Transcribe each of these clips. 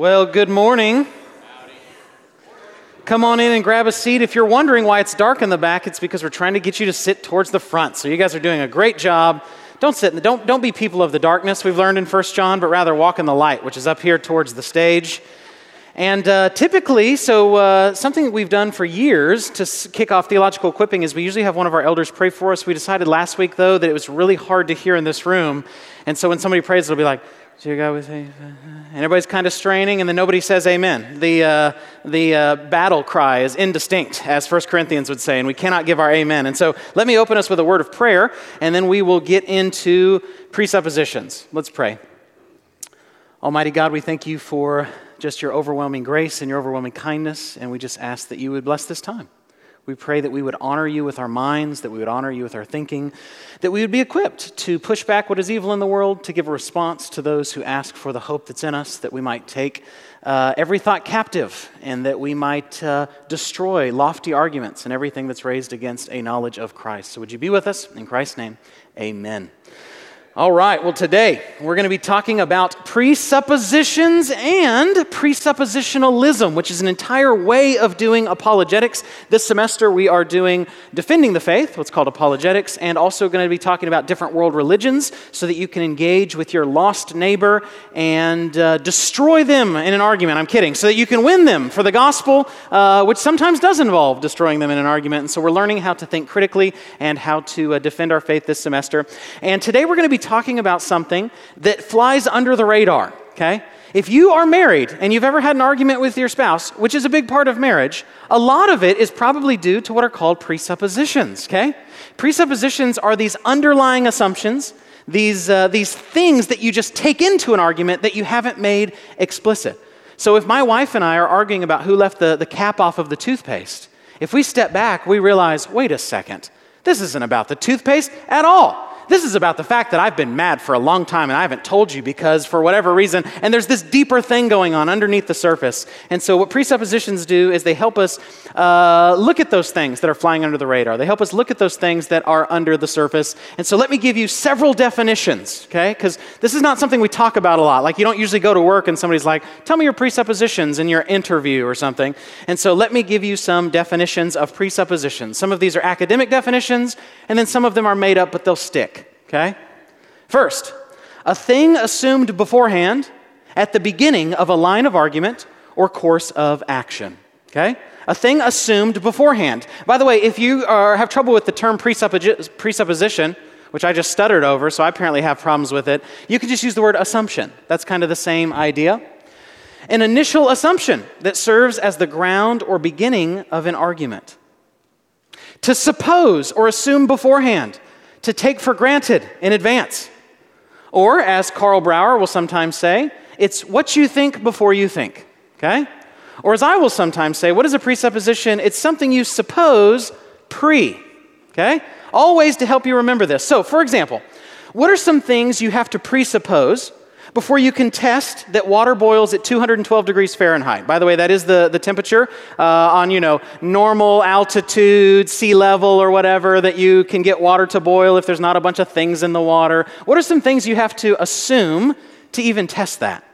Well, good morning. Come on in and grab a seat. If you're wondering why it's dark in the back, it's because we're trying to get you to sit towards the front. So you guys are doing a great job. Don't sit in the, don't, don't be people of the darkness, we've learned in 1 John, but rather walk in the light, which is up here towards the stage. And uh, typically, so uh, something that we've done for years to s- kick off theological equipping is we usually have one of our elders pray for us. We decided last week, though, that it was really hard to hear in this room. And so when somebody prays, it'll be like, God, we thank. And everybody's kind of straining, and then nobody says amen. The, uh, the uh, battle cry is indistinct, as 1 Corinthians would say, and we cannot give our amen. And so let me open us with a word of prayer, and then we will get into presuppositions. Let's pray. Almighty God, we thank you for just your overwhelming grace and your overwhelming kindness, and we just ask that you would bless this time. We pray that we would honor you with our minds, that we would honor you with our thinking, that we would be equipped to push back what is evil in the world, to give a response to those who ask for the hope that's in us, that we might take uh, every thought captive, and that we might uh, destroy lofty arguments and everything that's raised against a knowledge of Christ. So would you be with us? In Christ's name, amen. All right, well, today we're going to be talking about presuppositions and presuppositionalism, which is an entire way of doing apologetics. This semester we are doing defending the faith, what's called apologetics, and also going to be talking about different world religions so that you can engage with your lost neighbor and uh, destroy them in an argument. I'm kidding, so that you can win them for the gospel, uh, which sometimes does involve destroying them in an argument. And so we're learning how to think critically and how to uh, defend our faith this semester. And today we're going to be talking about something that flies under the radar, okay? If you are married and you've ever had an argument with your spouse, which is a big part of marriage, a lot of it is probably due to what are called presuppositions, okay? Presuppositions are these underlying assumptions, these, uh, these things that you just take into an argument that you haven't made explicit. So if my wife and I are arguing about who left the, the cap off of the toothpaste, if we step back, we realize wait a second, this isn't about the toothpaste at all. This is about the fact that I've been mad for a long time and I haven't told you because for whatever reason, and there's this deeper thing going on underneath the surface. And so, what presuppositions do is they help us uh, look at those things that are flying under the radar. They help us look at those things that are under the surface. And so, let me give you several definitions, okay? Because this is not something we talk about a lot. Like, you don't usually go to work and somebody's like, tell me your presuppositions in your interview or something. And so, let me give you some definitions of presuppositions. Some of these are academic definitions, and then some of them are made up, but they'll stick. Okay? First, a thing assumed beforehand at the beginning of a line of argument or course of action. Okay? A thing assumed beforehand. By the way, if you are, have trouble with the term presupposition, which I just stuttered over, so I apparently have problems with it, you can just use the word assumption. That's kind of the same idea. An initial assumption that serves as the ground or beginning of an argument. To suppose or assume beforehand to take for granted in advance. Or, as Karl Brauer will sometimes say, it's what you think before you think. Okay? Or, as I will sometimes say, what is a presupposition? It's something you suppose pre. Okay? All ways to help you remember this. So, for example, what are some things you have to presuppose before you can test that water boils at 212 degrees Fahrenheit. By the way, that is the, the temperature uh, on, you know, normal altitude, sea level or whatever, that you can get water to boil if there's not a bunch of things in the water. What are some things you have to assume to even test that?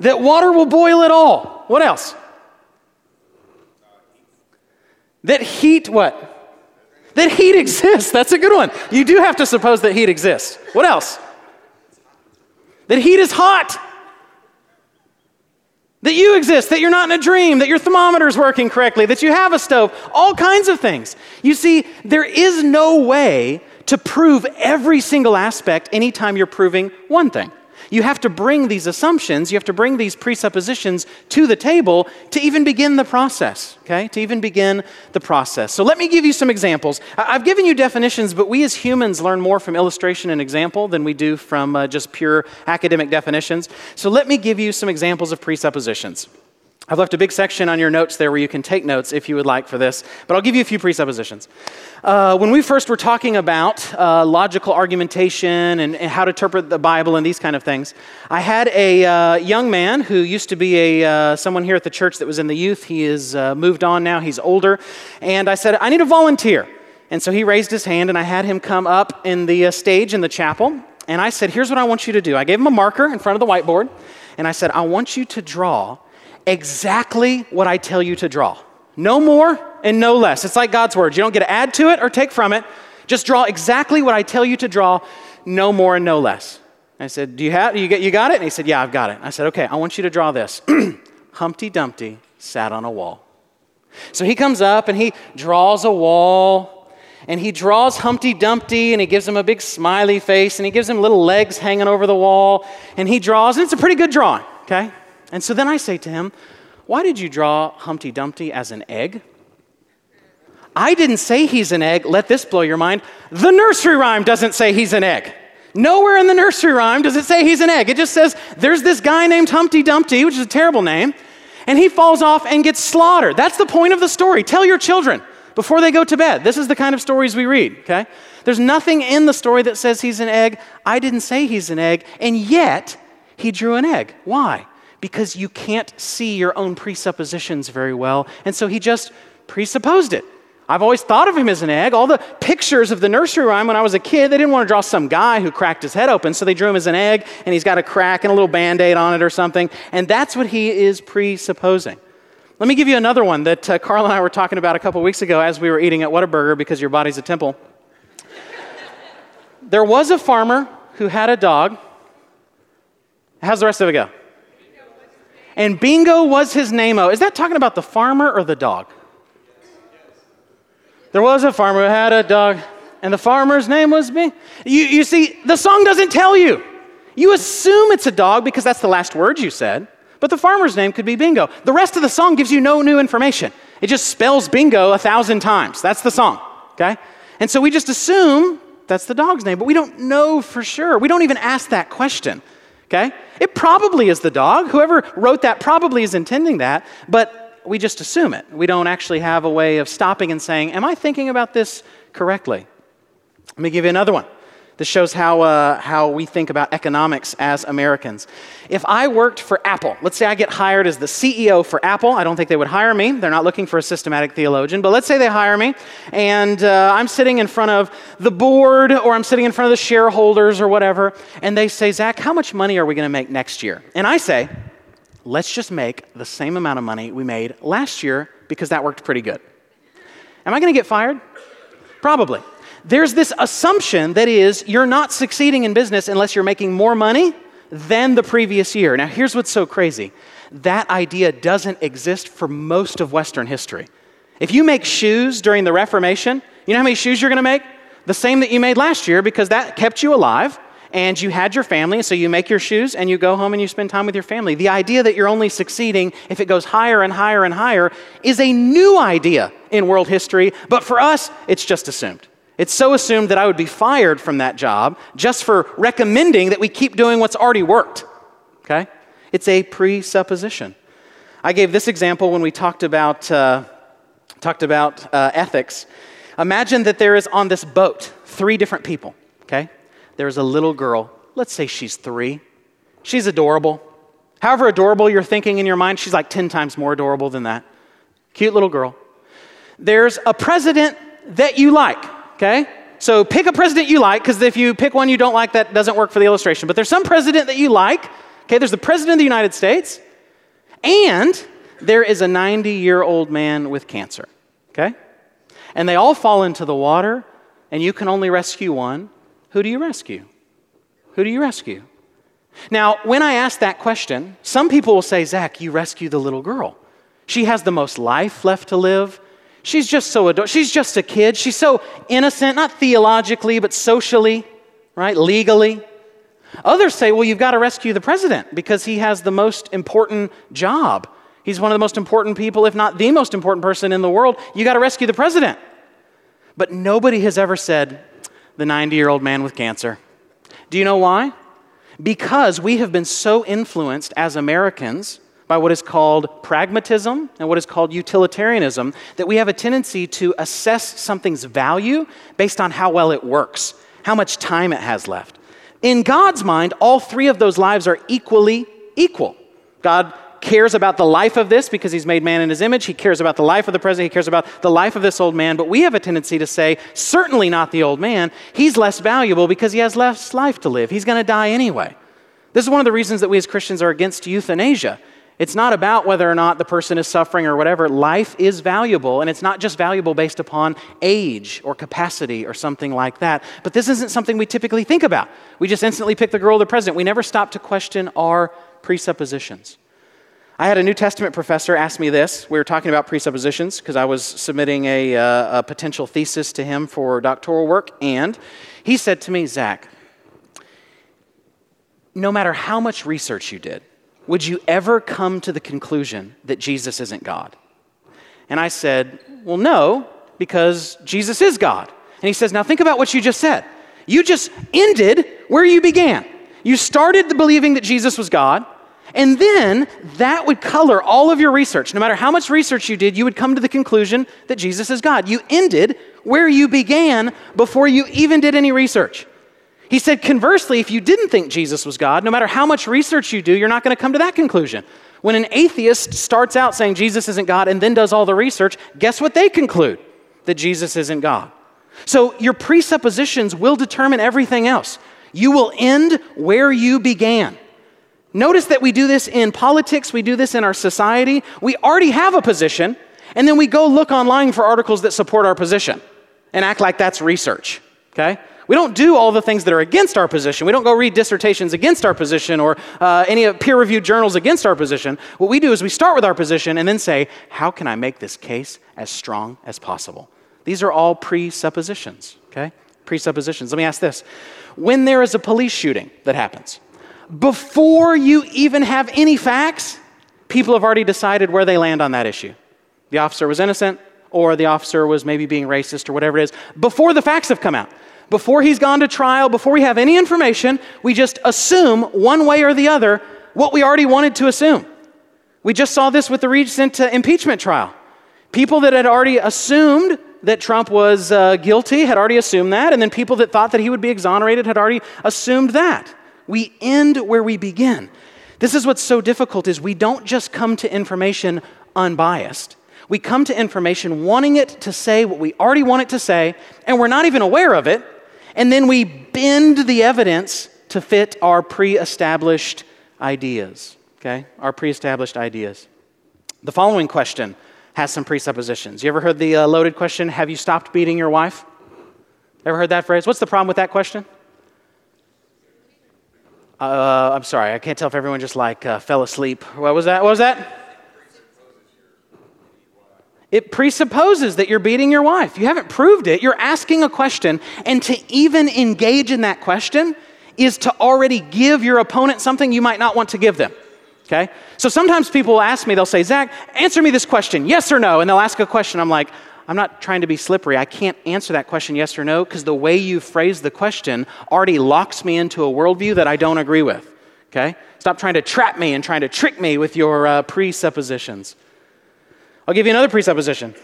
That water will boil at all. What else? That heat, what? That heat exists. That's a good one. You do have to suppose that heat exists. What else? That heat is hot, that you exist, that you're not in a dream, that your thermometer is working correctly, that you have a stove, all kinds of things. You see, there is no way to prove every single aspect anytime you're proving one thing. You have to bring these assumptions, you have to bring these presuppositions to the table to even begin the process, okay? To even begin the process. So let me give you some examples. I've given you definitions, but we as humans learn more from illustration and example than we do from uh, just pure academic definitions. So let me give you some examples of presuppositions. I've left a big section on your notes there where you can take notes if you would like for this, but I'll give you a few presuppositions. Uh, when we first were talking about uh, logical argumentation and, and, how to interpret the Bible and these kind of things, I had a uh, young man who used to be a uh, someone here at the church that was in the youth. He is uh, moved on now; he's older, and I said, "I need a volunteer." And so he raised his hand, and I had him come up in the uh, stage in the chapel, and I said, "Here's what I want you to do." I gave him a marker in front of the whiteboard. and I said, I want you to draw exactly what I tell you to draw. No more and no less. It's like God's word. You don't get to add to it or take from it. Just draw exactly what I tell you to draw, no more and no less. I said, Do you have you get you got it? And he said, Yeah, I've got it. I said, Okay, I want you to draw this. Humpty Dumpty sat on a wall. So he comes up and he draws a wall and he draws Humpty Dumpty and he gives him a big smiley face and he gives him little legs hanging over the wall and he draws, and it's a pretty good drawing, okay? And so then I say to him, Why did you draw Humpty Dumpty as an egg? I didn't say he's an egg. Let this blow your mind. The nursery rhyme doesn't say he's an egg. Nowhere in the nursery rhyme does it say he's an egg. It just says there's this guy named Humpty Dumpty, which is a terrible name, and he falls off and gets slaughtered. That's the point of the story. Tell your children before they go to bed. This is the kind of stories we read, okay? There's nothing in the story that says he's an egg. I didn't say he's an egg, and yet he drew an egg. Why? Because you can't see your own presuppositions very well, and so he just presupposed it. I've always thought of him as an egg. All the pictures of the nursery rhyme when I was a kid, they didn't want to draw some guy who cracked his head open, so they drew him as an egg and he's got a crack and a little band aid on it or something. And that's what he is presupposing. Let me give you another one that uh, Carl and I were talking about a couple weeks ago as we were eating at Whataburger because your body's a temple. there was a farmer who had a dog. How's the rest of it go? And Bingo was his name. Oh, is that talking about the farmer or the dog? There was a farmer who had a dog, and the farmer's name was me. You, you see, the song doesn't tell you. You assume it's a dog because that's the last word you said, but the farmer's name could be bingo. The rest of the song gives you no new information. It just spells bingo a thousand times. That's the song, okay? And so we just assume that's the dog's name, but we don't know for sure. We don't even ask that question, okay? It probably is the dog. Whoever wrote that probably is intending that, but we just assume it. We don't actually have a way of stopping and saying, Am I thinking about this correctly? Let me give you another one. This shows how, uh, how we think about economics as Americans. If I worked for Apple, let's say I get hired as the CEO for Apple. I don't think they would hire me. They're not looking for a systematic theologian, but let's say they hire me, and uh, I'm sitting in front of the board or I'm sitting in front of the shareholders or whatever, and they say, Zach, how much money are we going to make next year? And I say, let's just make the same amount of money we made last year because that worked pretty good. Am I going to get fired? Probably. There's this assumption that is, you're not succeeding in business unless you're making more money than the previous year. Now, here's what's so crazy that idea doesn't exist for most of Western history. If you make shoes during the Reformation, you know how many shoes you're going to make? The same that you made last year because that kept you alive and you had your family, so you make your shoes and you go home and you spend time with your family. The idea that you're only succeeding if it goes higher and higher and higher is a new idea in world history, but for us, it's just assumed. It's so assumed that I would be fired from that job just for recommending that we keep doing what's already worked. Okay? It's a presupposition. I gave this example when we talked about, uh, talked about uh, ethics. Imagine that there is on this boat three different people. Okay? there's a little girl. Let's say she's three. She's adorable. However adorable you're thinking in your mind, she's like 10 times more adorable than that. Cute little girl. There's a president that you like, okay? So pick a president you like, because if you pick one you don't like, that doesn't work for the illustration. But there's some president that you like, okay? There's the president of the United States, and there is a 90 year old man with cancer, okay? And they all fall into the water, and you can only rescue one. Who do you rescue? Who do you rescue? Now, when I ask that question, some people will say, Zach, you rescue the little girl. She has the most life left to live. She's just so adorable. She's just a kid. She's so innocent, not theologically, but socially, right? Legally. Others say, well, you've got to rescue the president because he has the most important job. He's one of the most important people, if not the most important person in the world. You got to rescue the president. But nobody has ever said, the 90 year old man with cancer. Do you know why? Because we have been so influenced as Americans by what is called pragmatism and what is called utilitarianism that we have a tendency to assess something's value based on how well it works, how much time it has left. In God's mind, all three of those lives are equally equal. God cares about the life of this because he's made man in his image. He cares about the life of the present. He cares about the life of this old man. But we have a tendency to say, certainly not the old man. He's less valuable because he has less life to live. He's going to die anyway. This is one of the reasons that we as Christians are against euthanasia. It's not about whether or not the person is suffering or whatever. Life is valuable, and it's not just valuable based upon age or capacity or something like that. But this isn't something we typically think about. We just instantly pick the girl or the president. We never stop to question our presuppositions. I had a New Testament professor ask me this. We were talking about presuppositions because I was submitting a, uh, a potential thesis to him for doctoral work, and he said to me, Zach, no matter how much research you did, would you ever come to the conclusion that Jesus isn't God? And I said, Well, no, because Jesus is God. And he says, Now think about what you just said. You just ended where you began. You started the believing that Jesus was God, and then that would color all of your research. No matter how much research you did, you would come to the conclusion that Jesus is God. You ended where you began before you even did any research. He said, conversely, if you didn't think Jesus was God, no matter how much research you do, you're not going to come to that conclusion. When an atheist starts out saying Jesus isn't God and then does all the research, guess what they conclude? That Jesus isn't God. So your presuppositions will determine everything else. You will end where you began. Notice that we do this in politics, we do this in our society. We already have a position, and then we go look online for articles that support our position and act like that's research, okay? We don't do all the things that are against our position. We don't go read dissertations against our position or uh, any peer reviewed journals against our position. What we do is we start with our position and then say, how can I make this case as strong as possible? These are all presuppositions, okay? Presuppositions. Let me ask this. When there is a police shooting that happens, before you even have any facts, people have already decided where they land on that issue. The officer was innocent, or the officer was maybe being racist, or whatever it is, before the facts have come out before he's gone to trial, before we have any information, we just assume one way or the other what we already wanted to assume. We just saw this with the recent uh, impeachment trial. People that had already assumed that Trump was uh, guilty had already assumed that, and then people that thought that he would be exonerated had already assumed that. We end where we begin. This is what's so difficult is we don't just come to information unbiased. We come to information wanting it to say what we already want it to say, and we're not even aware of it, and then we bend the evidence to fit our pre established ideas. Okay? Our pre established ideas. The following question has some presuppositions. You ever heard the uh, loaded question, Have you stopped beating your wife? Ever heard that phrase? What's the problem with that question? Uh, I'm sorry, I can't tell if everyone just like uh, fell asleep. What was that? What was that? It presupposes that you're beating your wife. You haven't proved it. You're asking a question, and to even engage in that question is to already give your opponent something you might not want to give them. Okay? So sometimes people will ask me, they'll say, Zach, answer me this question, yes or no? And they'll ask a question. I'm like, I'm not trying to be slippery. I can't answer that question yes or no because the way you phrase the question already locks me into a worldview that I don't agree with. Okay? Stop trying to trap me and trying to trick me with your uh, presuppositions. I'll give you another presupposition.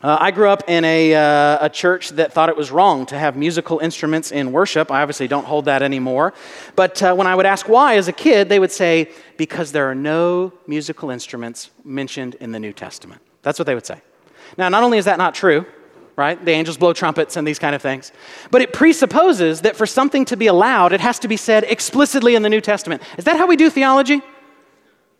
Uh, I grew up in a, uh, a church that thought it was wrong to have musical instruments in worship. I obviously don't hold that anymore. But uh, when I would ask why as a kid, they would say, because there are no musical instruments mentioned in the New Testament. That's what they would say. Now, not only is that not true, right? The angels blow trumpets and these kind of things. But it presupposes that for something to be allowed, it has to be said explicitly in the New Testament. Is that how we do theology?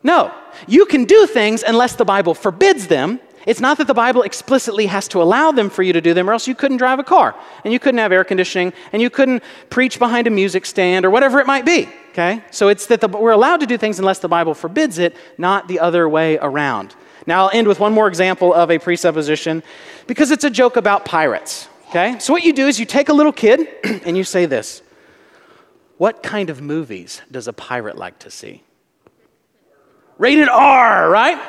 No. You can do things unless the Bible forbids them. It's not that the Bible explicitly has to allow them for you to do them, or else you couldn't drive a car, and you couldn't have air conditioning, and you couldn't preach behind a music stand, or whatever it might be. Okay? So it's that the, we're allowed to do things unless the Bible forbids it, not the other way around. Now I'll end with one more example of a presupposition because it's a joke about pirates. Okay? So what you do is you take a little kid and you say this What kind of movies does a pirate like to see? Rated R, right?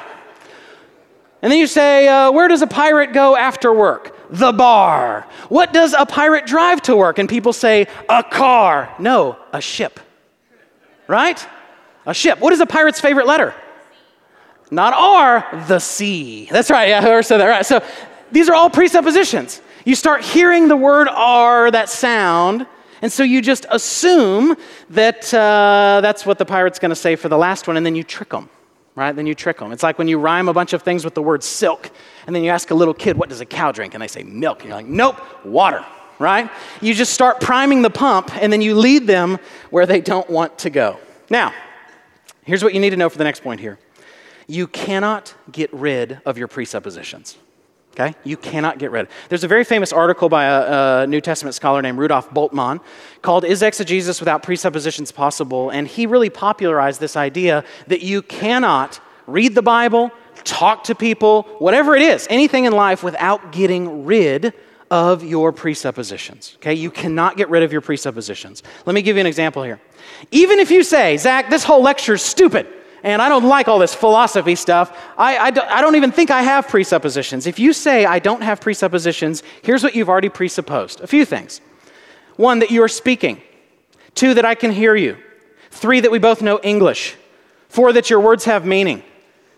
And then you say, uh, Where does a pirate go after work? The bar. What does a pirate drive to work? And people say, A car. No, a ship. Right? A ship. What is a pirate's favorite letter? Not R, the C. That's right, yeah, whoever said that, right. So these are all presuppositions. You start hearing the word R, that sound, and so you just assume that uh, that's what the pirate's going to say for the last one, and then you trick them right? Then you trick them. It's like when you rhyme a bunch of things with the word silk, and then you ask a little kid, what does a cow drink? And they say milk. And you're like, nope, water, right? You just start priming the pump, and then you lead them where they don't want to go. Now, here's what you need to know for the next point here you cannot get rid of your presuppositions. Okay? You cannot get rid. There's a very famous article by a, a, New Testament scholar named Rudolf Bultmann called Is Exegesis Without Presuppositions Possible? And he really popularized this idea that you cannot read the Bible, talk to people, whatever it is, anything in life without getting rid of your presuppositions. Okay? You cannot get rid of your presuppositions. Let me give you an example here. Even if you say, Zach, this whole lecture is stupid, and I don't like all this philosophy stuff. I, I, don't, I don't even think I have presuppositions. If you say I don't have presuppositions, here's what you've already presupposed a few things. One, that you are speaking. Two, that I can hear you. Three, that we both know English. Four, that your words have meaning.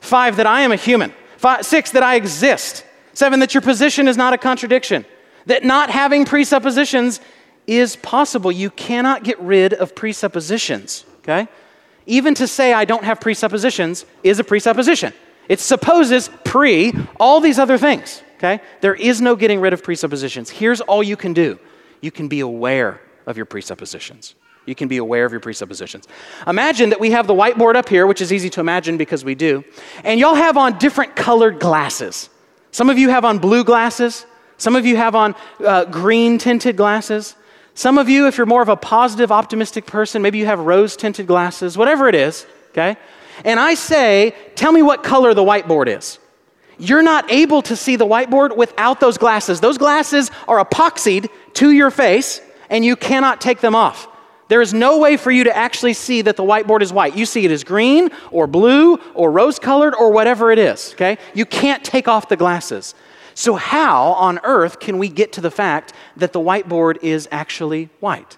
Five, that I am a human. Five, six, that I exist. Seven, that your position is not a contradiction. That not having presuppositions is possible. You cannot get rid of presuppositions, okay? Even to say I don't have presuppositions is a presupposition. It supposes pre all these other things, okay? There is no getting rid of presuppositions. Here's all you can do you can be aware of your presuppositions. You can be aware of your presuppositions. Imagine that we have the whiteboard up here, which is easy to imagine because we do, and y'all have on different colored glasses. Some of you have on blue glasses, some of you have on uh, green tinted glasses. Some of you, if you're more of a positive, optimistic person, maybe you have rose tinted glasses, whatever it is, okay? And I say, tell me what color the whiteboard is. You're not able to see the whiteboard without those glasses. Those glasses are epoxied to your face, and you cannot take them off. There is no way for you to actually see that the whiteboard is white. You see it as green or blue or rose colored or whatever it is, okay? You can't take off the glasses. So, how on earth can we get to the fact that the whiteboard is actually white?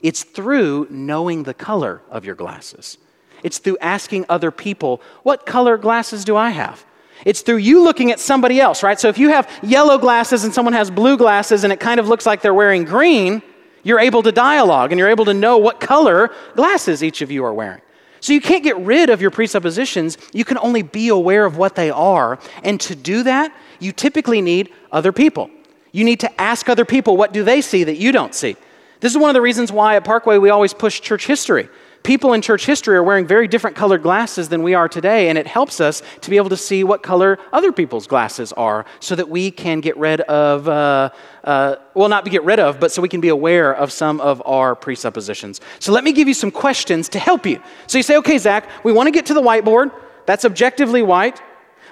It's through knowing the color of your glasses. It's through asking other people, what color glasses do I have? It's through you looking at somebody else, right? So if you have yellow glasses and someone has blue glasses and it kind of looks like they're wearing green, you're able to dialogue and you're able to know what color glasses each of you are wearing. So you can't get rid of your presuppositions. You can only be aware of what they are. And to do that, you typically need other people. You need to ask other people, what do they see that you don't see? This is one of the reasons why at Parkway we always push church history people in church history are wearing very different colored glasses than we are today, and it helps us to be able to see what color other people's glasses are so that we can get rid of, uh, uh, well, not get rid of, but so we can be aware of some of our presuppositions. So let me give you some questions to help you. So you say, okay, Zach, we want to get to the whiteboard. That's objectively white,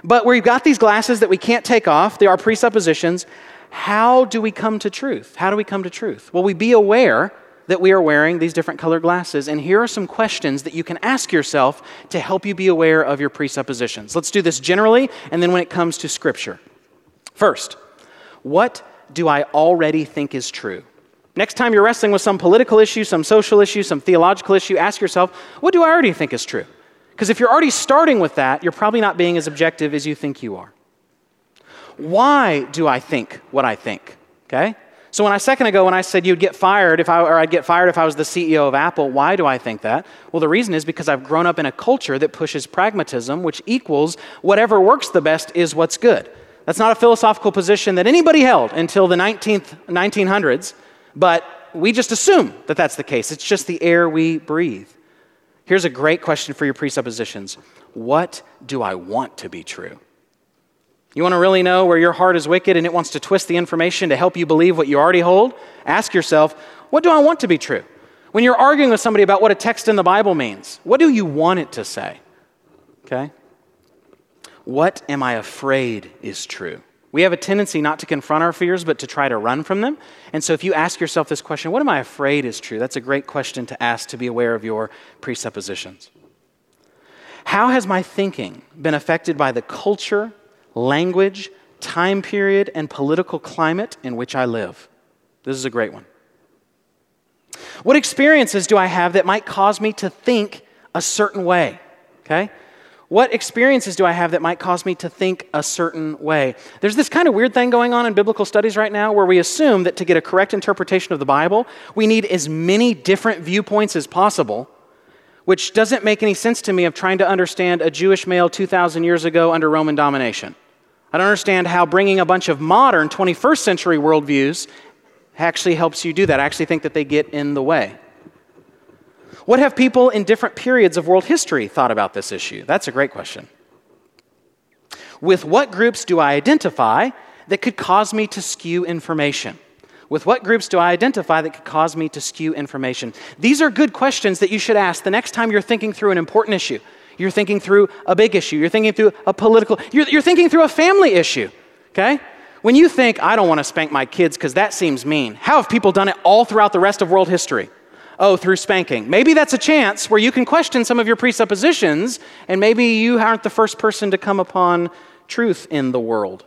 but we've got these glasses that we can't take off. They are presuppositions. How do we come to truth? How do we come to truth? Well, we be aware that we are wearing these different colored glasses. And here are some questions that you can ask yourself to help you be aware of your presuppositions. Let's do this generally, and then when it comes to Scripture. First, what do I already think is true? Next time you're wrestling with some political issue, some social issue, some theological issue, ask yourself, what do I already think is true? Because if you're already starting with that, you're probably not being as objective as you think you are. Why do I think what I think? Okay? So when I second ago when I said you'd get fired if I or I'd get fired if I was the CEO of Apple, why do I think that? Well, the reason is because I've grown up in a culture that pushes pragmatism, which equals whatever works the best is what's good. That's not a philosophical position that anybody held until the 19th 1900s, but we just assume that that's the case. It's just the air we breathe. Here's a great question for your presuppositions. What do I want to be true? You want to really know where your heart is wicked and it wants to twist the information to help you believe what you already hold? Ask yourself, what do I want to be true? When you're arguing with somebody about what a text in the Bible means, what do you want it to say? Okay? What am I afraid is true? We have a tendency not to confront our fears, but to try to run from them. And so if you ask yourself this question, what am I afraid is true? That's a great question to ask to be aware of your presuppositions. How has my thinking been affected by the culture language, time period, and political climate in which I live. This is a great one. What experiences do I have that might cause me to think a certain way? Okay? What experiences do I have that might cause me to think a certain way? There's this kind of weird thing going on in biblical studies right now where we assume that to get a correct interpretation of the Bible, we need as many different viewpoints as possible which doesn't make any sense to me of trying to understand a Jewish male 2,000 years ago under Roman domination. I don't understand how bringing a bunch of modern 21st century worldviews actually helps you do that. I actually think that they get in the way. What have people in different periods of world history thought about this issue? That's a great question. With what groups do I identify that could cause me to skew information? With what groups do I identify that could cause me to skew information? These are good questions that you should ask the next time you're thinking through an important issue. You're thinking through a big issue. You're thinking through a political, you're, you're thinking through a family issue, okay? When you think, I don't want to spank my kids because that seems mean, how have people done it all throughout the rest of world history? Oh, through spanking. Maybe that's a chance where you can question some of your presuppositions, and maybe you aren't the first person to come upon truth in the world.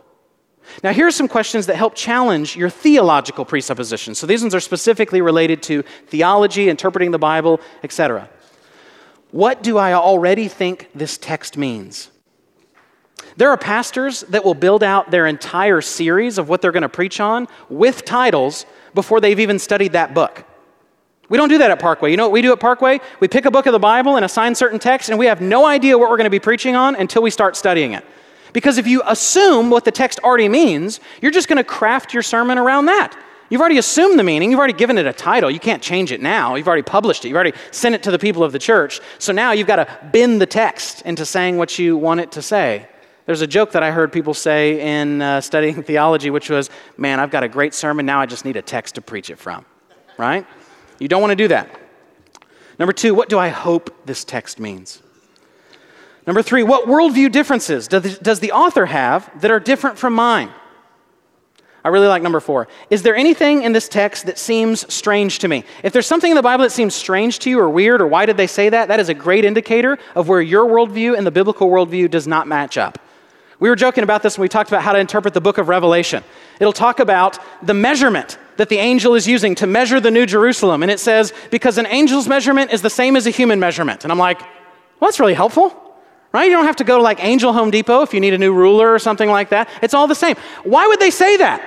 Now, here are some questions that help challenge your theological presuppositions. So, these ones are specifically related to theology, interpreting the Bible, etc. What do I already think this text means? There are pastors that will build out their entire series of what they're going to preach on with titles before they've even studied that book. We don't do that at Parkway. You know what we do at Parkway? We pick a book of the Bible and assign certain texts, and we have no idea what we're going to be preaching on until we start studying it. Because if you assume what the text already means, you're just going to craft your sermon around that. You've already assumed the meaning. You've already given it a title. You can't change it now. You've already published it. You've already sent it to the people of the church. So now you've got to bend the text into saying what you want it to say. There's a joke that I heard people say in uh, studying theology, which was, man, I've got a great sermon. Now I just need a text to preach it from. Right? You don't want to do that. Number two, what do I hope this text means? Number three, what worldview differences does the author have that are different from mine? I really like number four. Is there anything in this text that seems strange to me? If there's something in the Bible that seems strange to you or weird or why did they say that, that is a great indicator of where your worldview and the biblical worldview does not match up. We were joking about this when we talked about how to interpret the book of Revelation. It'll talk about the measurement that the angel is using to measure the New Jerusalem. And it says, because an angel's measurement is the same as a human measurement. And I'm like, well, that's really helpful right? You don't have to go to like Angel Home Depot if you need a new ruler or something like that. It's all the same. Why would they say that?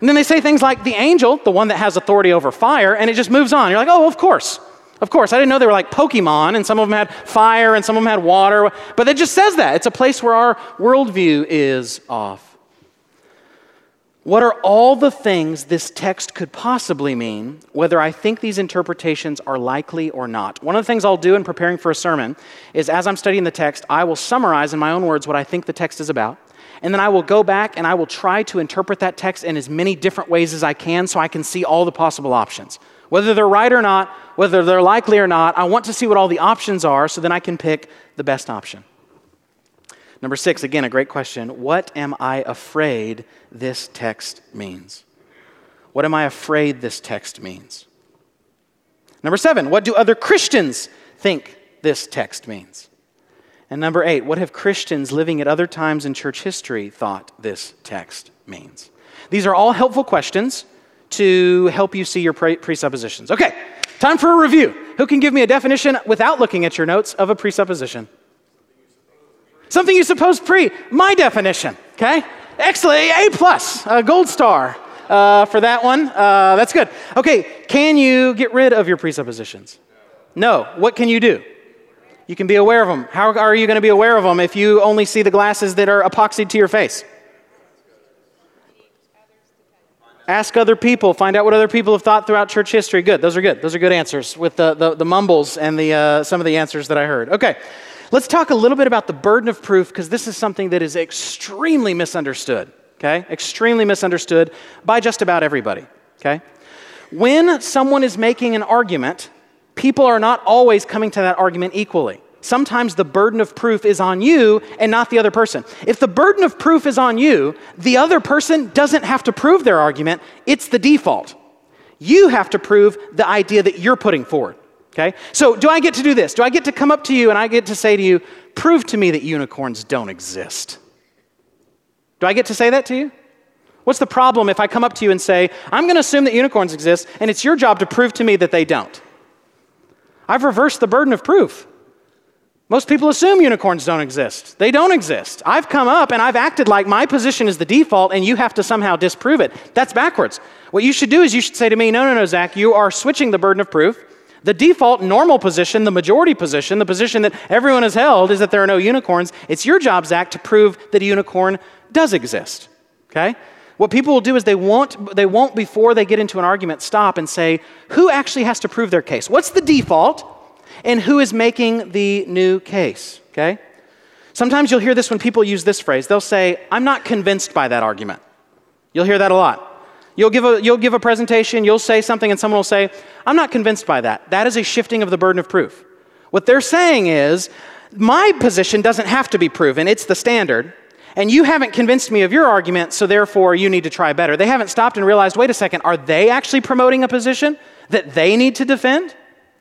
And then they say things like the angel, the one that has authority over fire, and it just moves on. You're like, oh, of course. Of course. I didn't know they were like Pokemon, and some of them had fire and some of them had water, but it just says that. It's a place where our worldview is off. What are all the things this text could possibly mean, whether I think these interpretations are likely or not? One of the things I'll do in preparing for a sermon is as I'm studying the text, I will summarize in my own words what I think the text is about. And then I will go back and I will try to interpret that text in as many different ways as I can so I can see all the possible options. Whether they're right or not, whether they're likely or not, I want to see what all the options are so then I can pick the best option. Number six, again, a great question. What am I afraid this text means? What am I afraid this text means? Number seven, what do other Christians think this text means? And number eight, what have Christians living at other times in church history thought this text means? These are all helpful questions to help you see your presuppositions. Okay, time for a review. Who can give me a definition without looking at your notes of a presupposition? Something you suppose pre. My definition, okay? Excellent, A plus, a gold star uh, for that one. Uh, that's good. Okay, can you get rid of your presuppositions? No. What can you do? You can be aware of them. How are you going to be aware of them if you only see the glasses that are epoxied to your face? Ask other people. Find out what other people have thought throughout church history. Good. Those are good. Those are good answers with the, the, the mumbles and the, uh, some of the answers that I heard. Okay. Let's talk a little bit about the burden of proof because this is something that is extremely misunderstood, okay? Extremely misunderstood by just about everybody, okay? When someone is making an argument, people are not always coming to that argument equally. Sometimes the burden of proof is on you and not the other person. If the burden of proof is on you, the other person doesn't have to prove their argument, it's the default. You have to prove the idea that you're putting forward. Okay? So, do I get to do this? Do I get to come up to you and I get to say to you, prove to me that unicorns don't exist? Do I get to say that to you? What's the problem if I come up to you and say, I'm going to assume that unicorns exist and it's your job to prove to me that they don't? I've reversed the burden of proof. Most people assume unicorns don't exist. They don't exist. I've come up and I've acted like my position is the default and you have to somehow disprove it. That's backwards. What you should do is you should say to me, no, no, no, Zach, you are switching the burden of proof. The default normal position, the majority position, the position that everyone has held is that there are no unicorns. It's your job, Zach, to prove that a unicorn does exist. Okay? What people will do is they won't, they won't, before they get into an argument, stop and say, who actually has to prove their case? What's the default? and who is making the new case, okay? Sometimes you'll hear this when people use this phrase. They'll say, I'm not convinced by that argument. You'll hear that a lot. You'll give a, you'll give a presentation, you'll say something, and someone will say, I'm not convinced by that. That is a shifting of the burden of proof. What they're saying is, my position doesn't have to be proven, it's the standard. And you haven't convinced me of your argument, so therefore you need to try better. They haven't stopped and realized wait a second, are they actually promoting a position that they need to defend?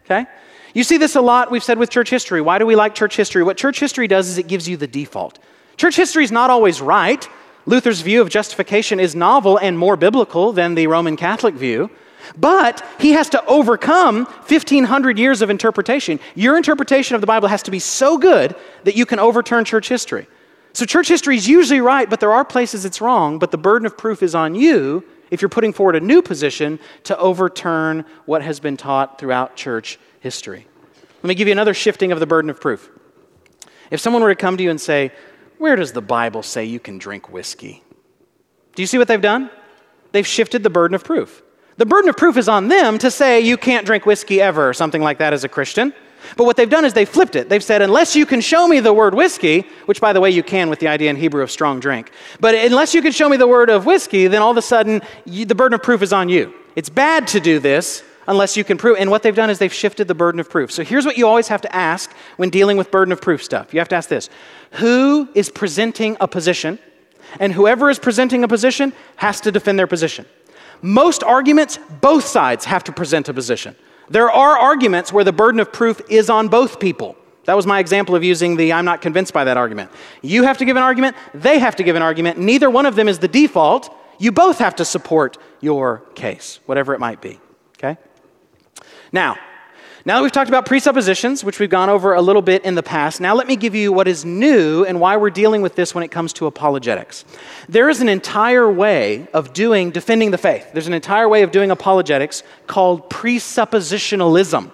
Okay? You see this a lot, we've said with church history. Why do we like church history? What church history does is it gives you the default. Church history is not always right. Luther's view of justification is novel and more biblical than the Roman Catholic view. But he has to overcome 1,500 years of interpretation. Your interpretation of the Bible has to be so good that you can overturn church history. So, church history is usually right, but there are places it's wrong, but the burden of proof is on you if you're putting forward a new position to overturn what has been taught throughout church history. Let me give you another shifting of the burden of proof. If someone were to come to you and say, Where does the Bible say you can drink whiskey? Do you see what they've done? They've shifted the burden of proof. The burden of proof is on them to say you can't drink whiskey ever, or something like that as a Christian. But what they've done is they've flipped it. They've said, unless you can show me the word whiskey, which by the way you can with the idea in Hebrew of strong drink, but unless you can show me the word of whiskey, then all of a sudden you, the burden of proof is on you. It's bad to do this unless you can prove. And what they've done is they've shifted the burden of proof. So here's what you always have to ask when dealing with burden of proof stuff. You have to ask this Who is presenting a position? And whoever is presenting a position has to defend their position. Most arguments, both sides have to present a position. There are arguments where the burden of proof is on both people. That was my example of using the I'm not convinced by that argument. You have to give an argument, they have to give an argument. Neither one of them is the default. You both have to support your case, whatever it might be. Now, now that we've talked about presuppositions, which we've gone over a little bit in the past, now let me give you what is new and why we're dealing with this when it comes to apologetics. There is an entire way of doing defending the faith. There's an entire way of doing apologetics called presuppositionalism.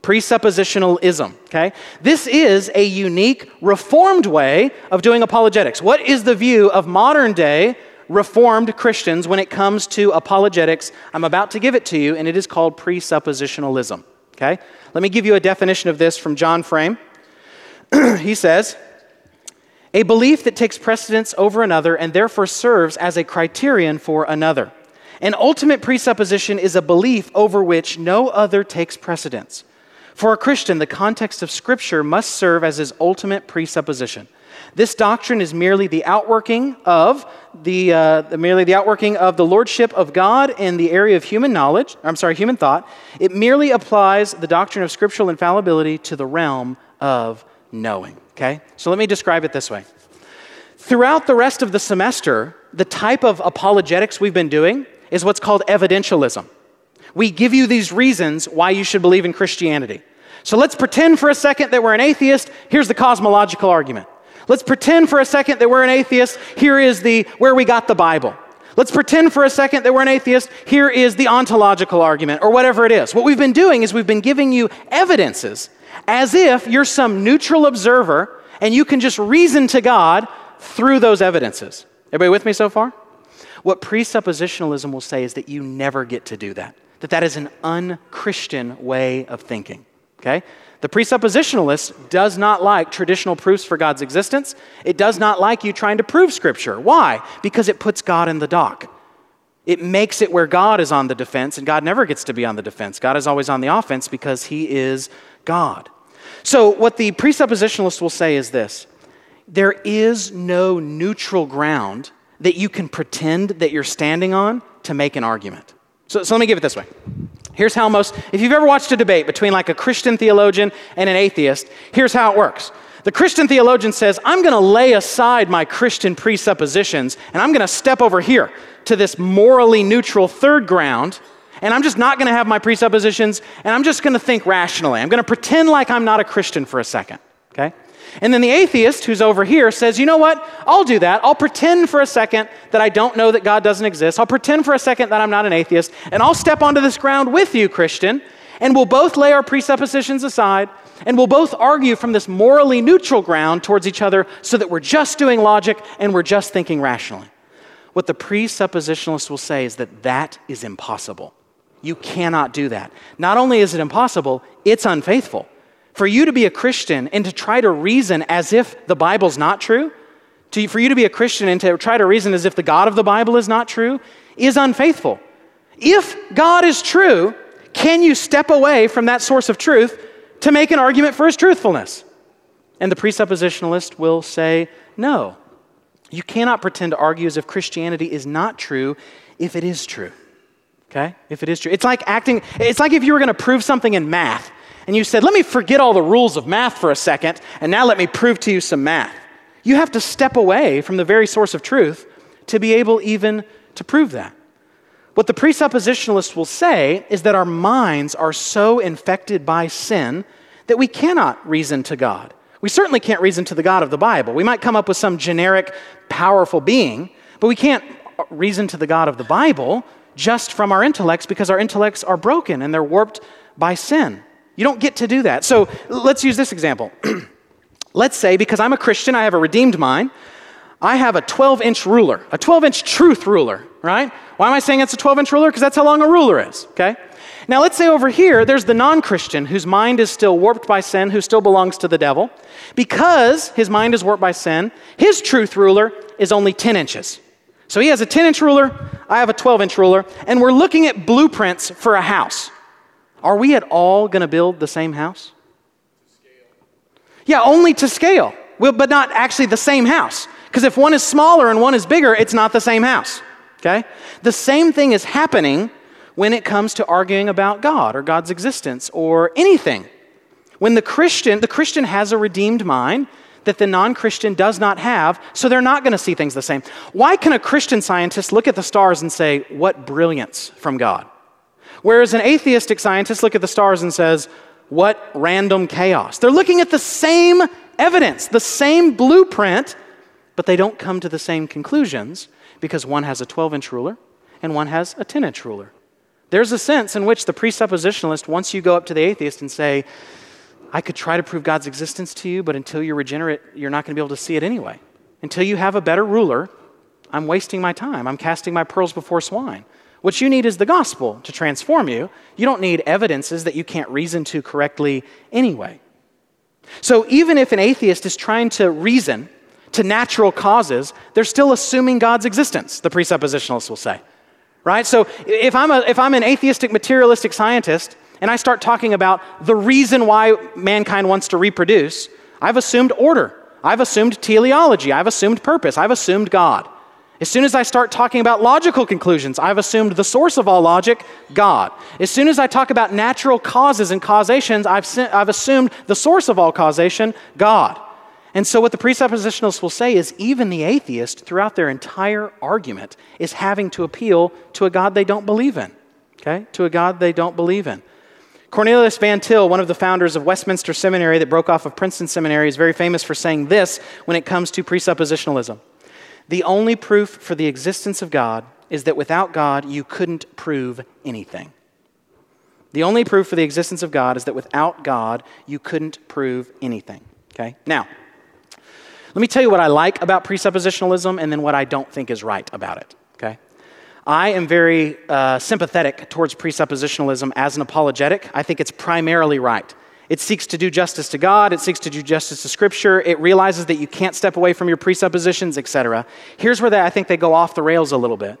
Presuppositionalism, okay? This is a unique reformed way of doing apologetics. What is the view of modern day reformed Christians when it comes to apologetics? I'm about to give it to you, and it is called presuppositionalism. Okay? Let me give you a definition of this from John Frame. he says, a belief that takes precedence over another and therefore serves as a criterion for another. An ultimate presupposition is a belief over which no other takes precedence. For a Christian, the context of Scripture must serve as his ultimate presupposition. This doctrine is merely the outworking of the, uh, merely the outworking of the lordship of God in the area of human knowledge. I'm sorry, human thought. It merely applies the doctrine of scriptural infallibility to the realm of knowing. Okay, so let me describe it this way. Throughout the rest of the semester, the type of apologetics we've been doing is what's called evidentialism. We give you these reasons why you should believe in Christianity. So let's pretend for a second that we're an atheist. Here's the cosmological argument. Let's pretend for a second that we're an atheist. Here is the where we got the Bible. Let's pretend for a second that we're an atheist. Here is the ontological argument, or whatever it is. What we've been doing is we've been giving you evidences as if you're some neutral observer and you can just reason to God through those evidences. Everybody with me so far? What presuppositionalism will say is that you never get to do that, that that is an unchristian way of thinking. Okay? The presuppositionalist does not like traditional proofs for God's existence. It does not like you trying to prove Scripture. Why? Because it puts God in the dock. It makes it where God is on the defense, and God never gets to be on the defense. God is always on the offense because He is God. So, what the presuppositionalist will say is this there is no neutral ground that you can pretend that you're standing on to make an argument. So, so let me give it this way. Here's how most, if you've ever watched a debate between like a Christian theologian and an atheist, here's how it works. The Christian theologian says, I'm going to lay aside my Christian presuppositions and I'm going to step over here to this morally neutral third ground and I'm just not going to have my presuppositions and I'm just going to think rationally. I'm going to pretend like I'm not a Christian for a second, okay? And then the atheist who's over here says, you know what? I'll do that. I'll pretend for a second that I don't know that God doesn't exist. I'll pretend for a second that I'm not an atheist. And I'll step onto this ground with you, Christian. And we'll both lay our presuppositions aside. And we'll both argue from this morally neutral ground towards each other so that we're just doing logic and we're just thinking rationally. What the presuppositionalist will say is that that is impossible. You cannot do that. Not only is it impossible, it's unfaithful. For you to be a Christian and to try to reason as if the Bible's not true, to, for you to be a Christian and to try to reason as if the God of the Bible is not true, is unfaithful. If God is true, can you step away from that source of truth to make an argument for his truthfulness? And the presuppositionalist will say, no. You cannot pretend to argue as if Christianity is not true if it is true. Okay? If it is true. It's like acting, it's like if you were going to prove something in math and you said, let me forget all the rules of math for a second and now let me prove to you some math. You have to step away from the very source of truth to be able even to prove that. What the presuppositionalist will say is that our minds are so infected by sin that we cannot reason to God. We certainly can't reason to the God of the Bible. We might come up with some generic, powerful being, but we can't reason to the God of the Bible just from our intellects because our intellects are broken and they're warped by sin. You don't get to do that. So let's use this example. let's say, because I'm a Christian, I have a redeemed mind, I have a 12 inch ruler, a 12 inch truth ruler, right? Why am I saying it's a 12 inch ruler? Because that's how long a ruler is, okay? Now, let's say over here, there's the non Christian whose mind is still warped by sin, who still belongs to the devil. Because his mind is warped by sin, his truth ruler is only 10 inches. So he has a 10 inch ruler, I have a 12 inch ruler, and we're looking at blueprints for a house. Are we at all going to build the same house? Yeah, only to scale, but not actually the same house. Because if one is smaller and one is bigger, it's not the same house. Okay? The same thing is happening when it comes to arguing about God or God's existence or anything. When the Christian, the Christian has a redeemed mind that the non Christian does not have, so they're not going to see things the same. Why can a Christian scientist look at the stars and say, What brilliance from God? Whereas an atheistic scientist look at the stars and says, What random chaos? They're looking at the same evidence, the same blueprint, but they don't come to the same conclusions because one has a 12 inch ruler and one has a 10 inch ruler. There's a sense in which the presuppositionalist, once you go up to the atheist and say, I could try to prove God's existence to you, but until you're regenerate, you're not going to be able to see it anyway. Until you have a better ruler, I'm wasting my time. I'm casting my pearls before swine. What you need is the gospel to transform you. You don't need evidences that you can't reason to correctly anyway. So even if an atheist is trying to reason to natural causes, they're still assuming God's existence, the presuppositionalists will say right? So if I'm, a, if I'm an atheistic materialistic scientist and I start talking about the reason why mankind wants to reproduce, I've assumed order. I've assumed teleology. I've assumed purpose. I've assumed God. As soon as I start talking about logical conclusions, I've assumed the source of all logic, God. As soon as I talk about natural causes and causations, I've, I've assumed the source of all causation, God. And so, what the presuppositionalists will say is even the atheist, throughout their entire argument, is having to appeal to a God they don't believe in. Okay? To a God they don't believe in. Cornelius Van Til, one of the founders of Westminster Seminary that broke off of Princeton Seminary, is very famous for saying this when it comes to presuppositionalism. The only proof for the existence of God is that without God, you couldn't prove anything. The only proof for the existence of God is that without God, you couldn't prove anything. Okay? Now, let me tell you what I like about presuppositionalism and then what I don't think is right about it, okay? I am very uh, sympathetic towards presuppositionalism as an apologetic. I think it's primarily right. It seeks to do justice to God, it seeks to do justice to Scripture, it realizes that you can't step away from your presuppositions, etc. Here's where they, I think they go off the rails a little bit.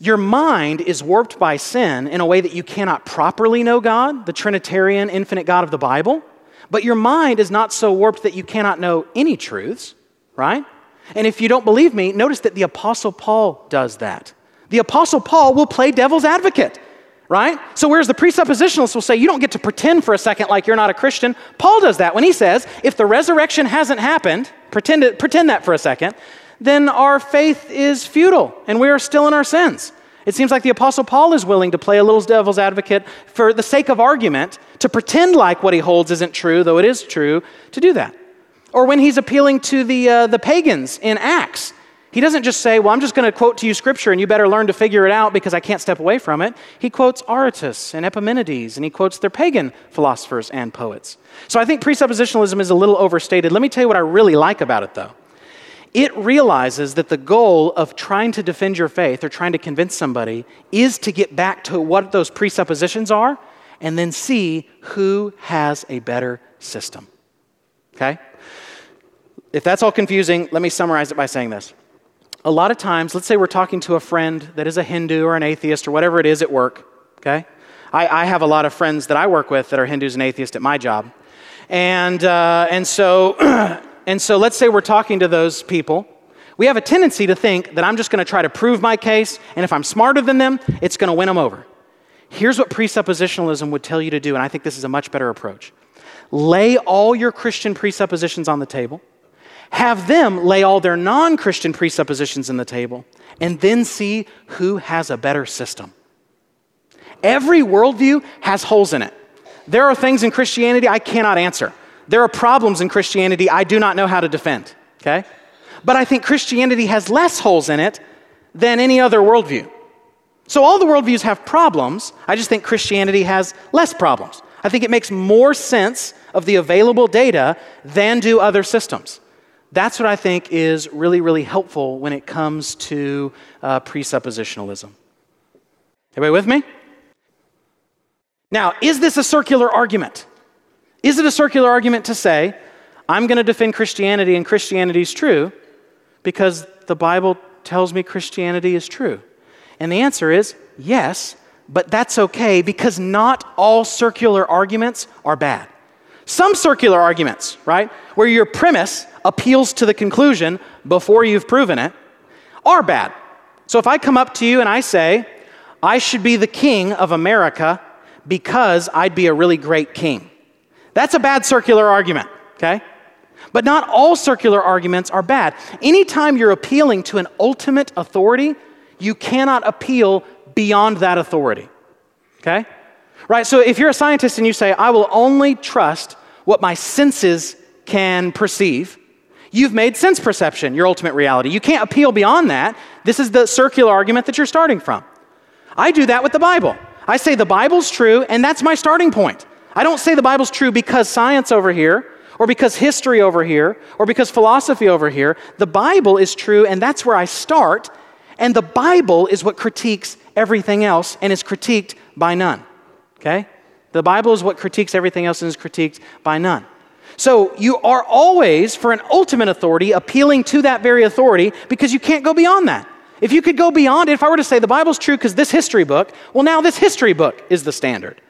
Your mind is warped by sin in a way that you cannot properly know God, the Trinitarian, infinite God of the Bible. But your mind is not so warped that you cannot know any truths, right? And if you don't believe me, notice that the Apostle Paul does that. The Apostle Paul will play devil's advocate, right? So, whereas the presuppositionalists will say, you don't get to pretend for a second like you're not a Christian, Paul does that when he says, if the resurrection hasn't happened, pretend, it, pretend that for a second, then our faith is futile and we are still in our sins. It seems like the Apostle Paul is willing to play a little devil's advocate for the sake of argument, to pretend like what he holds isn't true, though it is true, to do that. Or when he's appealing to the, uh, the pagans in Acts, he doesn't just say, Well, I'm just going to quote to you scripture and you better learn to figure it out because I can't step away from it. He quotes Aratus and Epimenides and he quotes their pagan philosophers and poets. So I think presuppositionalism is a little overstated. Let me tell you what I really like about it, though it realizes that the goal of trying to defend your faith or trying to convince somebody is to get back to what those presuppositions are and then see who has a better system. Okay? If that's all confusing, let me summarize it by saying this. A lot of times, let's say we're talking to a friend that is a Hindu or an atheist or whatever it is at work, okay? I, I have a lot of friends that I work with that are Hindus and atheists at my job. And, uh, and, so, and so let's say we're talking to those people. We have a tendency to think that I'm just going to try to prove my case, and if I'm smarter than them, it's going to win them over. Here's what presuppositionalism would tell you to do, and I think this is a much better approach. Lay all your Christian presuppositions on the table, have them lay all their non Christian presuppositions on the table, and then see who has a better system. Every worldview has holes in it. There are things in Christianity I cannot answer. There are problems in Christianity I do not know how to defend, okay? But I think Christianity has less holes in it than any other worldview. So all the worldviews have problems. I just think Christianity has less problems. I think it makes more sense of the available data than do other systems. That's what I think is really, really helpful when it comes to uh, presuppositionalism. Everybody with me? Now, is this a circular argument? Is it a circular argument to say, I'm going to defend Christianity and Christianity is true because the Bible tells me Christianity is true? And the answer is yes, but that's okay because not all circular arguments are bad. Some circular arguments, right, where your premise appeals to the conclusion before you've proven it, are bad. So if I come up to you and I say, I should be the king of America because I'd be a really great king. That's a bad circular argument, okay? But not all circular arguments are bad. Anytime you're appealing to an ultimate authority, you cannot appeal beyond that authority, okay? Right? So if you're a scientist and you say, I will only trust what my senses can perceive, you've made sense perception your ultimate reality. You can't appeal beyond that. This is the circular argument that you're starting from. I do that with the Bible. I say the Bible's true, and that's my starting point. I don't say the Bible's true because science over here, or because history over here, or because philosophy over here. The Bible is true, and that's where I start. And the Bible is what critiques everything else and is critiqued by none. Okay? The Bible is what critiques everything else and is critiqued by none. So you are always, for an ultimate authority, appealing to that very authority because you can't go beyond that. If you could go beyond it, if I were to say the Bible's true because this history book, well, now this history book is the standard.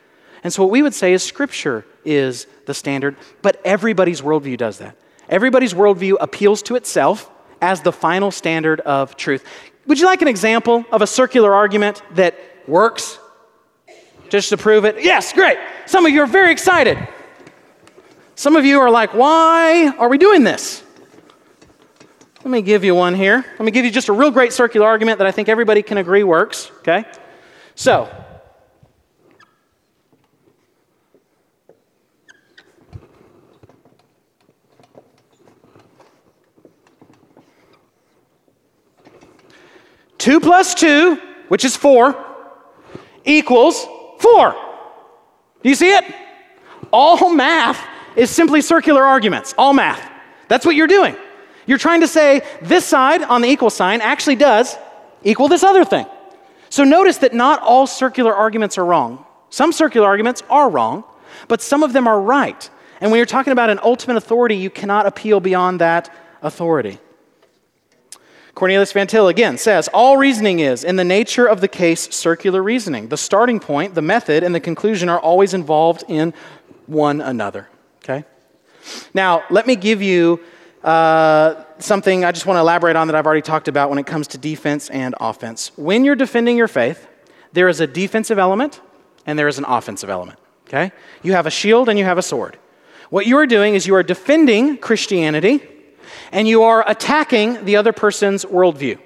And so what we would say is Scripture is the standard, but everybody's worldview does that. Everybody's worldview appeals to itself as the final standard of truth. Would you like an example of a circular argument that works? Just to prove it? Yes, great. Some of you are very excited. Some of you are like, why are we doing this? Let me give you one here. Let me give you just a real great circular argument that I think everybody can agree works, okay? So, two plus two, which is four, equals four. Do you see it? All math is simply circular arguments, all math. That's what you're doing. You're trying to say this side on the equal sign actually does equal this other thing. So notice that not all circular arguments are wrong. Some circular arguments are wrong, but some of them are right. And when you're talking about an ultimate authority, you cannot appeal beyond that authority. Cornelius Van Til again says all reasoning is, in the nature of the case, circular reasoning. The starting point, the method, and the conclusion are always involved in one another. Okay? Now, let me give you uh, something I just want to elaborate on that I've already talked about when it comes to defense and offense. When you're defending your faith, there is a defensive element and there is an offensive element. Okay? You have a shield and you have a sword. What you are doing is you are defending Christianity and you are attacking the other person's worldview.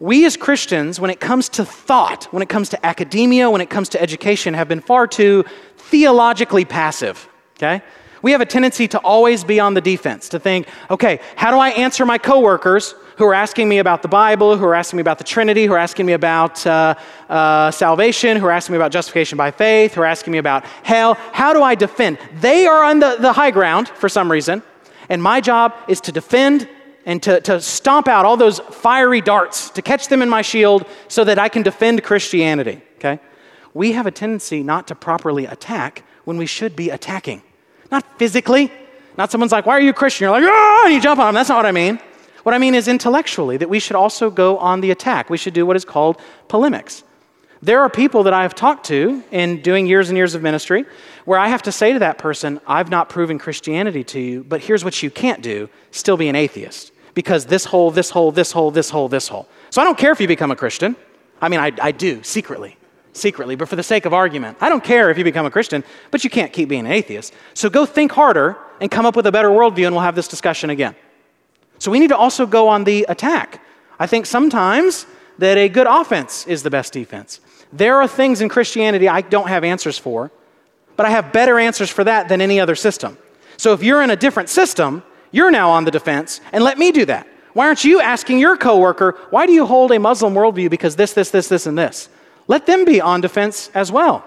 We as Christians, when it comes to thought, when it comes to academia, when it comes to education, have been far too theologically passive. Okay? We have a tendency to always be on the defense, to think, okay, how do I answer my coworkers who are asking me about the Bible, who are asking me about the Trinity, who are asking me about uh, uh, salvation, who are asking me about justification by faith, who are asking me about hell? How do I defend? They are on the, the high ground for some reason, and my job is to defend and to, to stomp out all those fiery darts, to catch them in my shield so that I can defend Christianity, okay? we have a tendency not to properly attack when we should be attacking. Not physically. Not someone's like, why are you Christian? You're like, oh, and you jump on them. That's not what I mean. What I mean is intellectually, that we should also go on the attack. We should do what is called polemics. There are people that I have talked to in doing years and years of ministry where I have to say to that person, I've not proven Christianity to you, but here's what you can't do still be an atheist. Because this hole, this hole, this hole, this hole, this hole. So I don't care if you become a Christian. I mean, I, I do secretly, secretly, but for the sake of argument, I don't care if you become a Christian, but you can't keep being an atheist. So go think harder and come up with a better worldview, and we'll have this discussion again. So we need to also go on the attack. I think sometimes that a good offense is the best defense. There are things in Christianity I don't have answers for, but I have better answers for that than any other system. So if you're in a different system, you're now on the defense, and let me do that. Why aren't you asking your coworker, why do you hold a Muslim worldview because this, this, this, this, and this? Let them be on defense as well.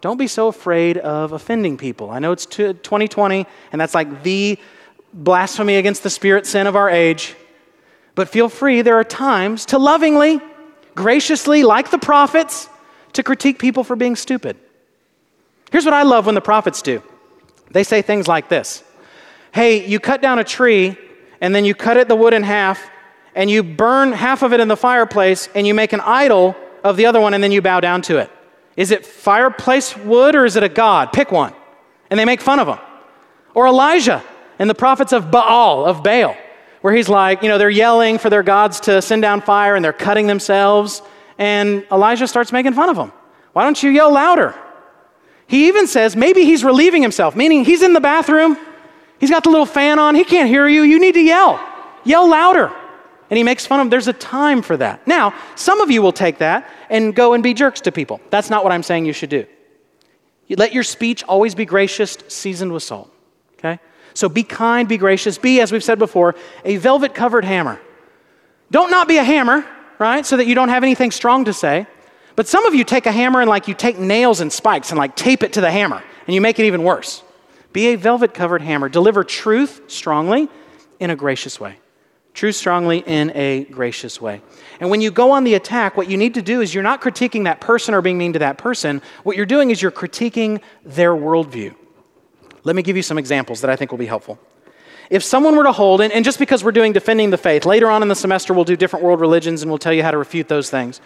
Don't be so afraid of offending people. I know it's 2020, and that's like the blasphemy against the spirit sin of our age. But feel free, there are times to lovingly, graciously, like the prophets, to critique people for being stupid. Here's what I love when the prophets do they say things like this Hey, you cut down a tree, and then you cut it the wood in half, and you burn half of it in the fireplace, and you make an idol of the other one, and then you bow down to it. Is it fireplace wood or is it a god? Pick one. And they make fun of him. Or Elijah and the prophets of Baal, of Baal, where he's like, you know, they're yelling for their gods to send down fire and they're cutting themselves. And Elijah starts making fun of them. Why don't you yell louder? He even says maybe he's relieving himself, meaning he's in the bathroom, he's got the little fan on, he can't hear you, you need to yell. Yell louder. And he makes fun of them. There's a time for that. Now, some of you will take that and go and be jerks to people. That's not what I'm saying you should do. You let your speech always be gracious, seasoned with salt. Okay? So be kind, be gracious, be, as we've said before, a velvet covered hammer. Don't not be a hammer, right? So that you don't have anything strong to say. But some of you take a hammer and like you take nails and spikes and like tape it to the hammer and you make it even worse. Be a velvet covered hammer. Deliver truth strongly in a gracious way. Truth strongly in a gracious way. And when you go on the attack, what you need to do is you're not critiquing that person or being mean to that person. What you're doing is you're critiquing their worldview. Let me give you some examples that I think will be helpful. If someone were to hold, and, and just because we're doing defending the faith, later on in the semester we'll do different world religions and we'll tell you how to refute those things.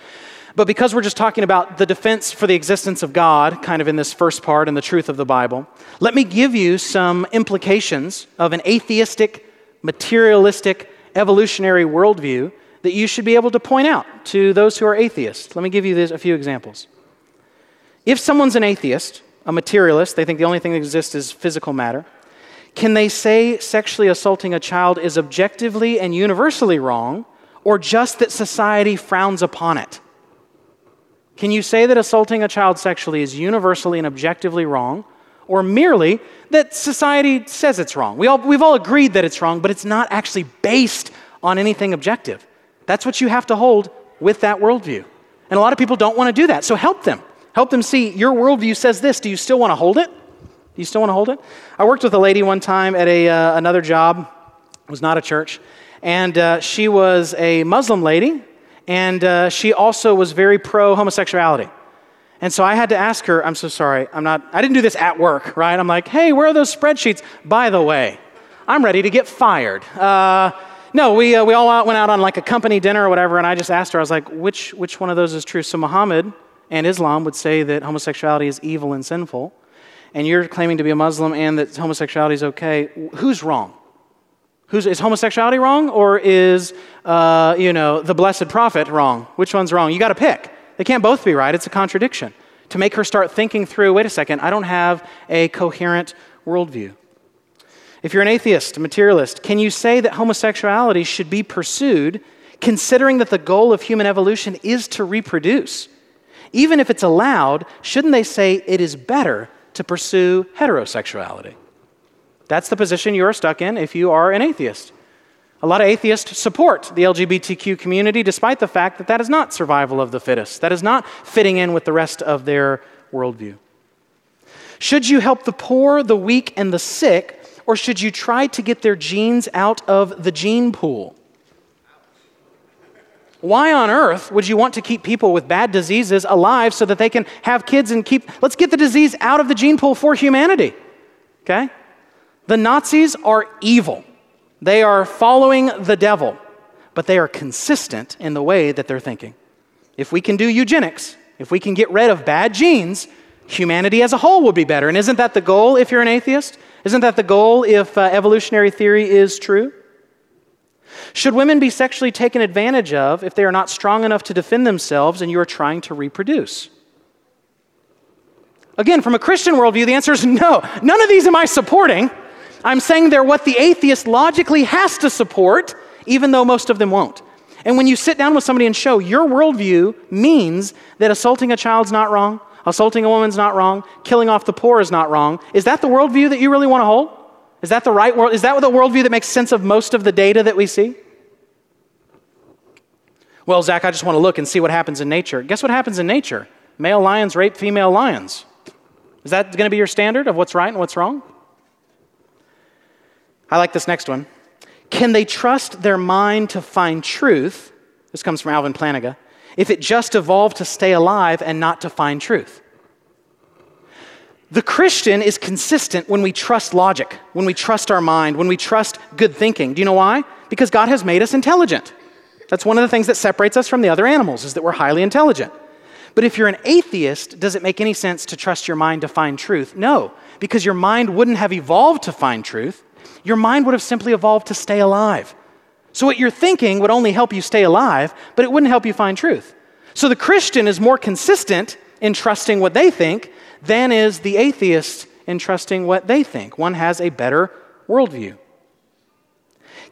But because we're just talking about the defense for the existence of God, kind of in this first part and the truth of the Bible, let me give you some implications of an atheistic, materialistic, evolutionary worldview that you should be able to point out to those who are atheists. Let me give you this, a few examples. If someone's an atheist, a materialist, they think the only thing that exists is physical matter, can they say sexually assaulting a child is objectively and universally wrong, or just that society frowns upon it? Can you say that assaulting a child sexually is universally and objectively wrong, or merely that society says it's wrong? We all, we've all agreed that it's wrong, but it's not actually based on anything objective. That's what you have to hold with that worldview. And a lot of people don't want to do that, so help them. Help them see your worldview says this. Do you still want to hold it? Do you still want to hold it? I worked with a lady one time at a, uh, another job, it was not a church, and uh, she was a Muslim lady, and uh, she also was very pro homosexuality. And so I had to ask her, I'm so sorry, I'm not, I didn't do this at work, right? I'm like, hey, where are those spreadsheets? By the way, I'm ready to get fired. Uh, no, we, uh, we all went out on like a company dinner or whatever, and I just asked her, I was like, which, which one of those is true? So Muhammad and Islam would say that homosexuality is evil and sinful, and you're claiming to be a Muslim and that homosexuality is okay. Who's wrong? Who's, is homosexuality wrong or is, uh, you know, the blessed prophet wrong? Which one's wrong? You got to pick. They can't both be right. It's a contradiction. To make her start thinking through, wait a second, I don't have a coherent worldview. If you're an atheist, a materialist, can you say that homosexuality should be pursued considering that the goal of human evolution is to reproduce? Even if it's allowed, shouldn't they say it is better to pursue heterosexuality? That's the position you are stuck in if you are an atheist. A lot of atheists support the LGBTQ community despite the fact that that is not survival of the fittest. That is not fitting in with the rest of their worldview. Should you help the poor, the weak, and the sick, or should you try to get their genes out of the gene pool? Why on earth would you want to keep people with bad diseases alive so that they can have kids and keep, let's get the disease out of the gene pool for humanity? Okay? The Nazis are evil. They are following the devil, but they are consistent in the way that they're thinking. If we can do eugenics, if we can get rid of bad genes, humanity as a whole will be better. And isn't that the goal if you're an atheist? Isn't that the goal if uh, evolutionary theory is true? Should women be sexually taken advantage of if they are not strong enough to defend themselves and you are trying to reproduce? Again, from a Christian worldview, the answer is no. None of these am I supporting. I'm saying they're what the atheist logically has to support, even though most of them won't. And when you sit down with somebody and show your worldview means that assaulting a child's not wrong, assaulting a woman's not wrong, killing off the poor is not wrong, is that the worldview that you really want to hold? Is that the right world? Is that the worldview that makes sense of most of the data that we see? Well, Zach, I just want to look and see what happens in nature. Guess what happens in nature? Male lions rape female lions. Is that going to be your standard of what's right and what's wrong? I like this next one. Can they trust their mind to find truth? This comes from Alvin Plantinga. If it just evolved to stay alive and not to find truth. The Christian is consistent when we trust logic, when we trust our mind, when we trust good thinking. Do you know why? Because God has made us intelligent. That's one of the things that separates us from the other animals, is that we're highly intelligent. But if you're an atheist, does it make any sense to trust your mind to find truth? No, because your mind wouldn't have evolved to find truth. Your mind would have simply evolved to stay alive. So, what you're thinking would only help you stay alive, but it wouldn't help you find truth. So, the Christian is more consistent in trusting what they think than is the atheist in trusting what they think. One has a better worldview.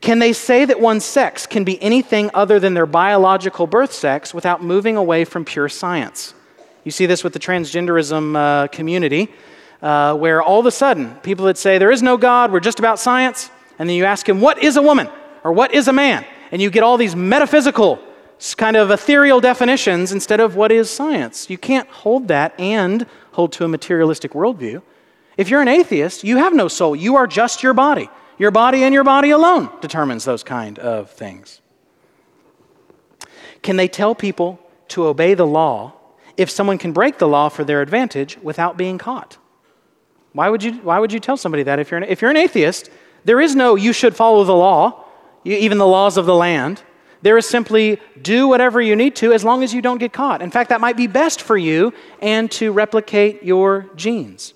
Can they say that one's sex can be anything other than their biological birth sex without moving away from pure science? You see this with the transgenderism uh, community, uh, where all of a sudden people that say there is no God, we're just about science, and then you ask him, What is a woman? or What is a man? And you get all these metaphysical kind of ethereal definitions instead of what is science. You can't hold that and hold to a materialistic worldview. If you're an atheist, you have no soul. You are just your body. Your body and your body alone determines those kind of things. Can they tell people to obey the law if someone can break the law for their advantage without being caught? Why would you, why would you tell somebody that if you're, an, if you're an atheist? There is no you should follow the law, even the laws of the land. There is simply do whatever you need to as long as you don't get caught. In fact, that might be best for you and to replicate your genes.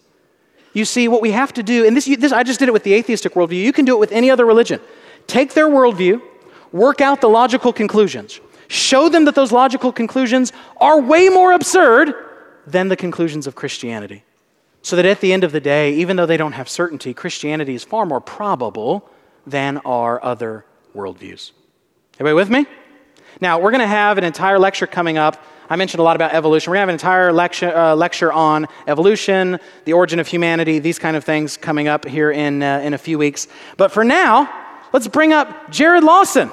You see, what we have to do, and this, this I just did it with the atheistic worldview, you can do it with any other religion. Take their worldview, work out the logical conclusions, show them that those logical conclusions are way more absurd than the conclusions of Christianity. So that at the end of the day, even though they don't have certainty, Christianity is far more probable than our other worldviews. Everybody with me? Now, we're going to have an entire lecture coming up. I mentioned a lot about evolution. We're going to have an entire lecture, uh, lecture on evolution, the origin of humanity, these kind of things coming up here in, uh, in a few weeks. But for now, let's bring up Jared Lawson,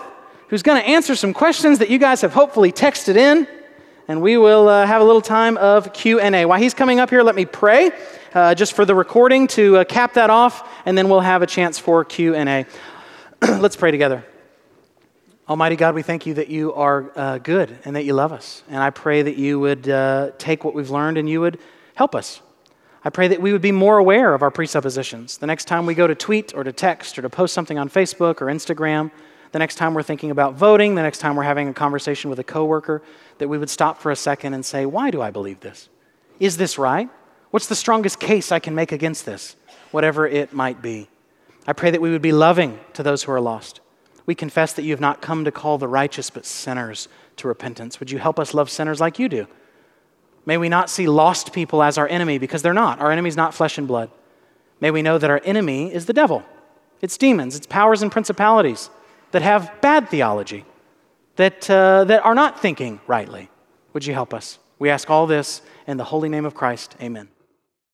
who's going to answer some questions that you guys have hopefully texted in, and we will uh, have a little time of Q&A. While he's coming up here, let me pray uh, just for the recording to uh, cap that off, and then we'll have a chance for Q&A. let's pray together. Almighty God, we thank you that you are uh, good and that you love us. And I pray that you would uh, take what we've learned and you would help us. I pray that we would be more aware of our presuppositions. The next time we go to tweet or to text or to post something on Facebook or Instagram, the next time we're thinking about voting, the next time we're having a conversation with a coworker, that we would stop for a second and say, Why do I believe this? Is this right? What's the strongest case I can make against this? Whatever it might be. I pray that we would be loving to those who are lost. We confess that you have not come to call the righteous, but sinners to repentance. Would you help us love sinners like you do? May we not see lost people as our enemy because they're not. Our enemy is not flesh and blood. May we know that our enemy is the devil. It's demons, it's powers and principalities that have bad theology, that, uh, that are not thinking rightly. Would you help us? We ask all this in the holy name of Christ. Amen.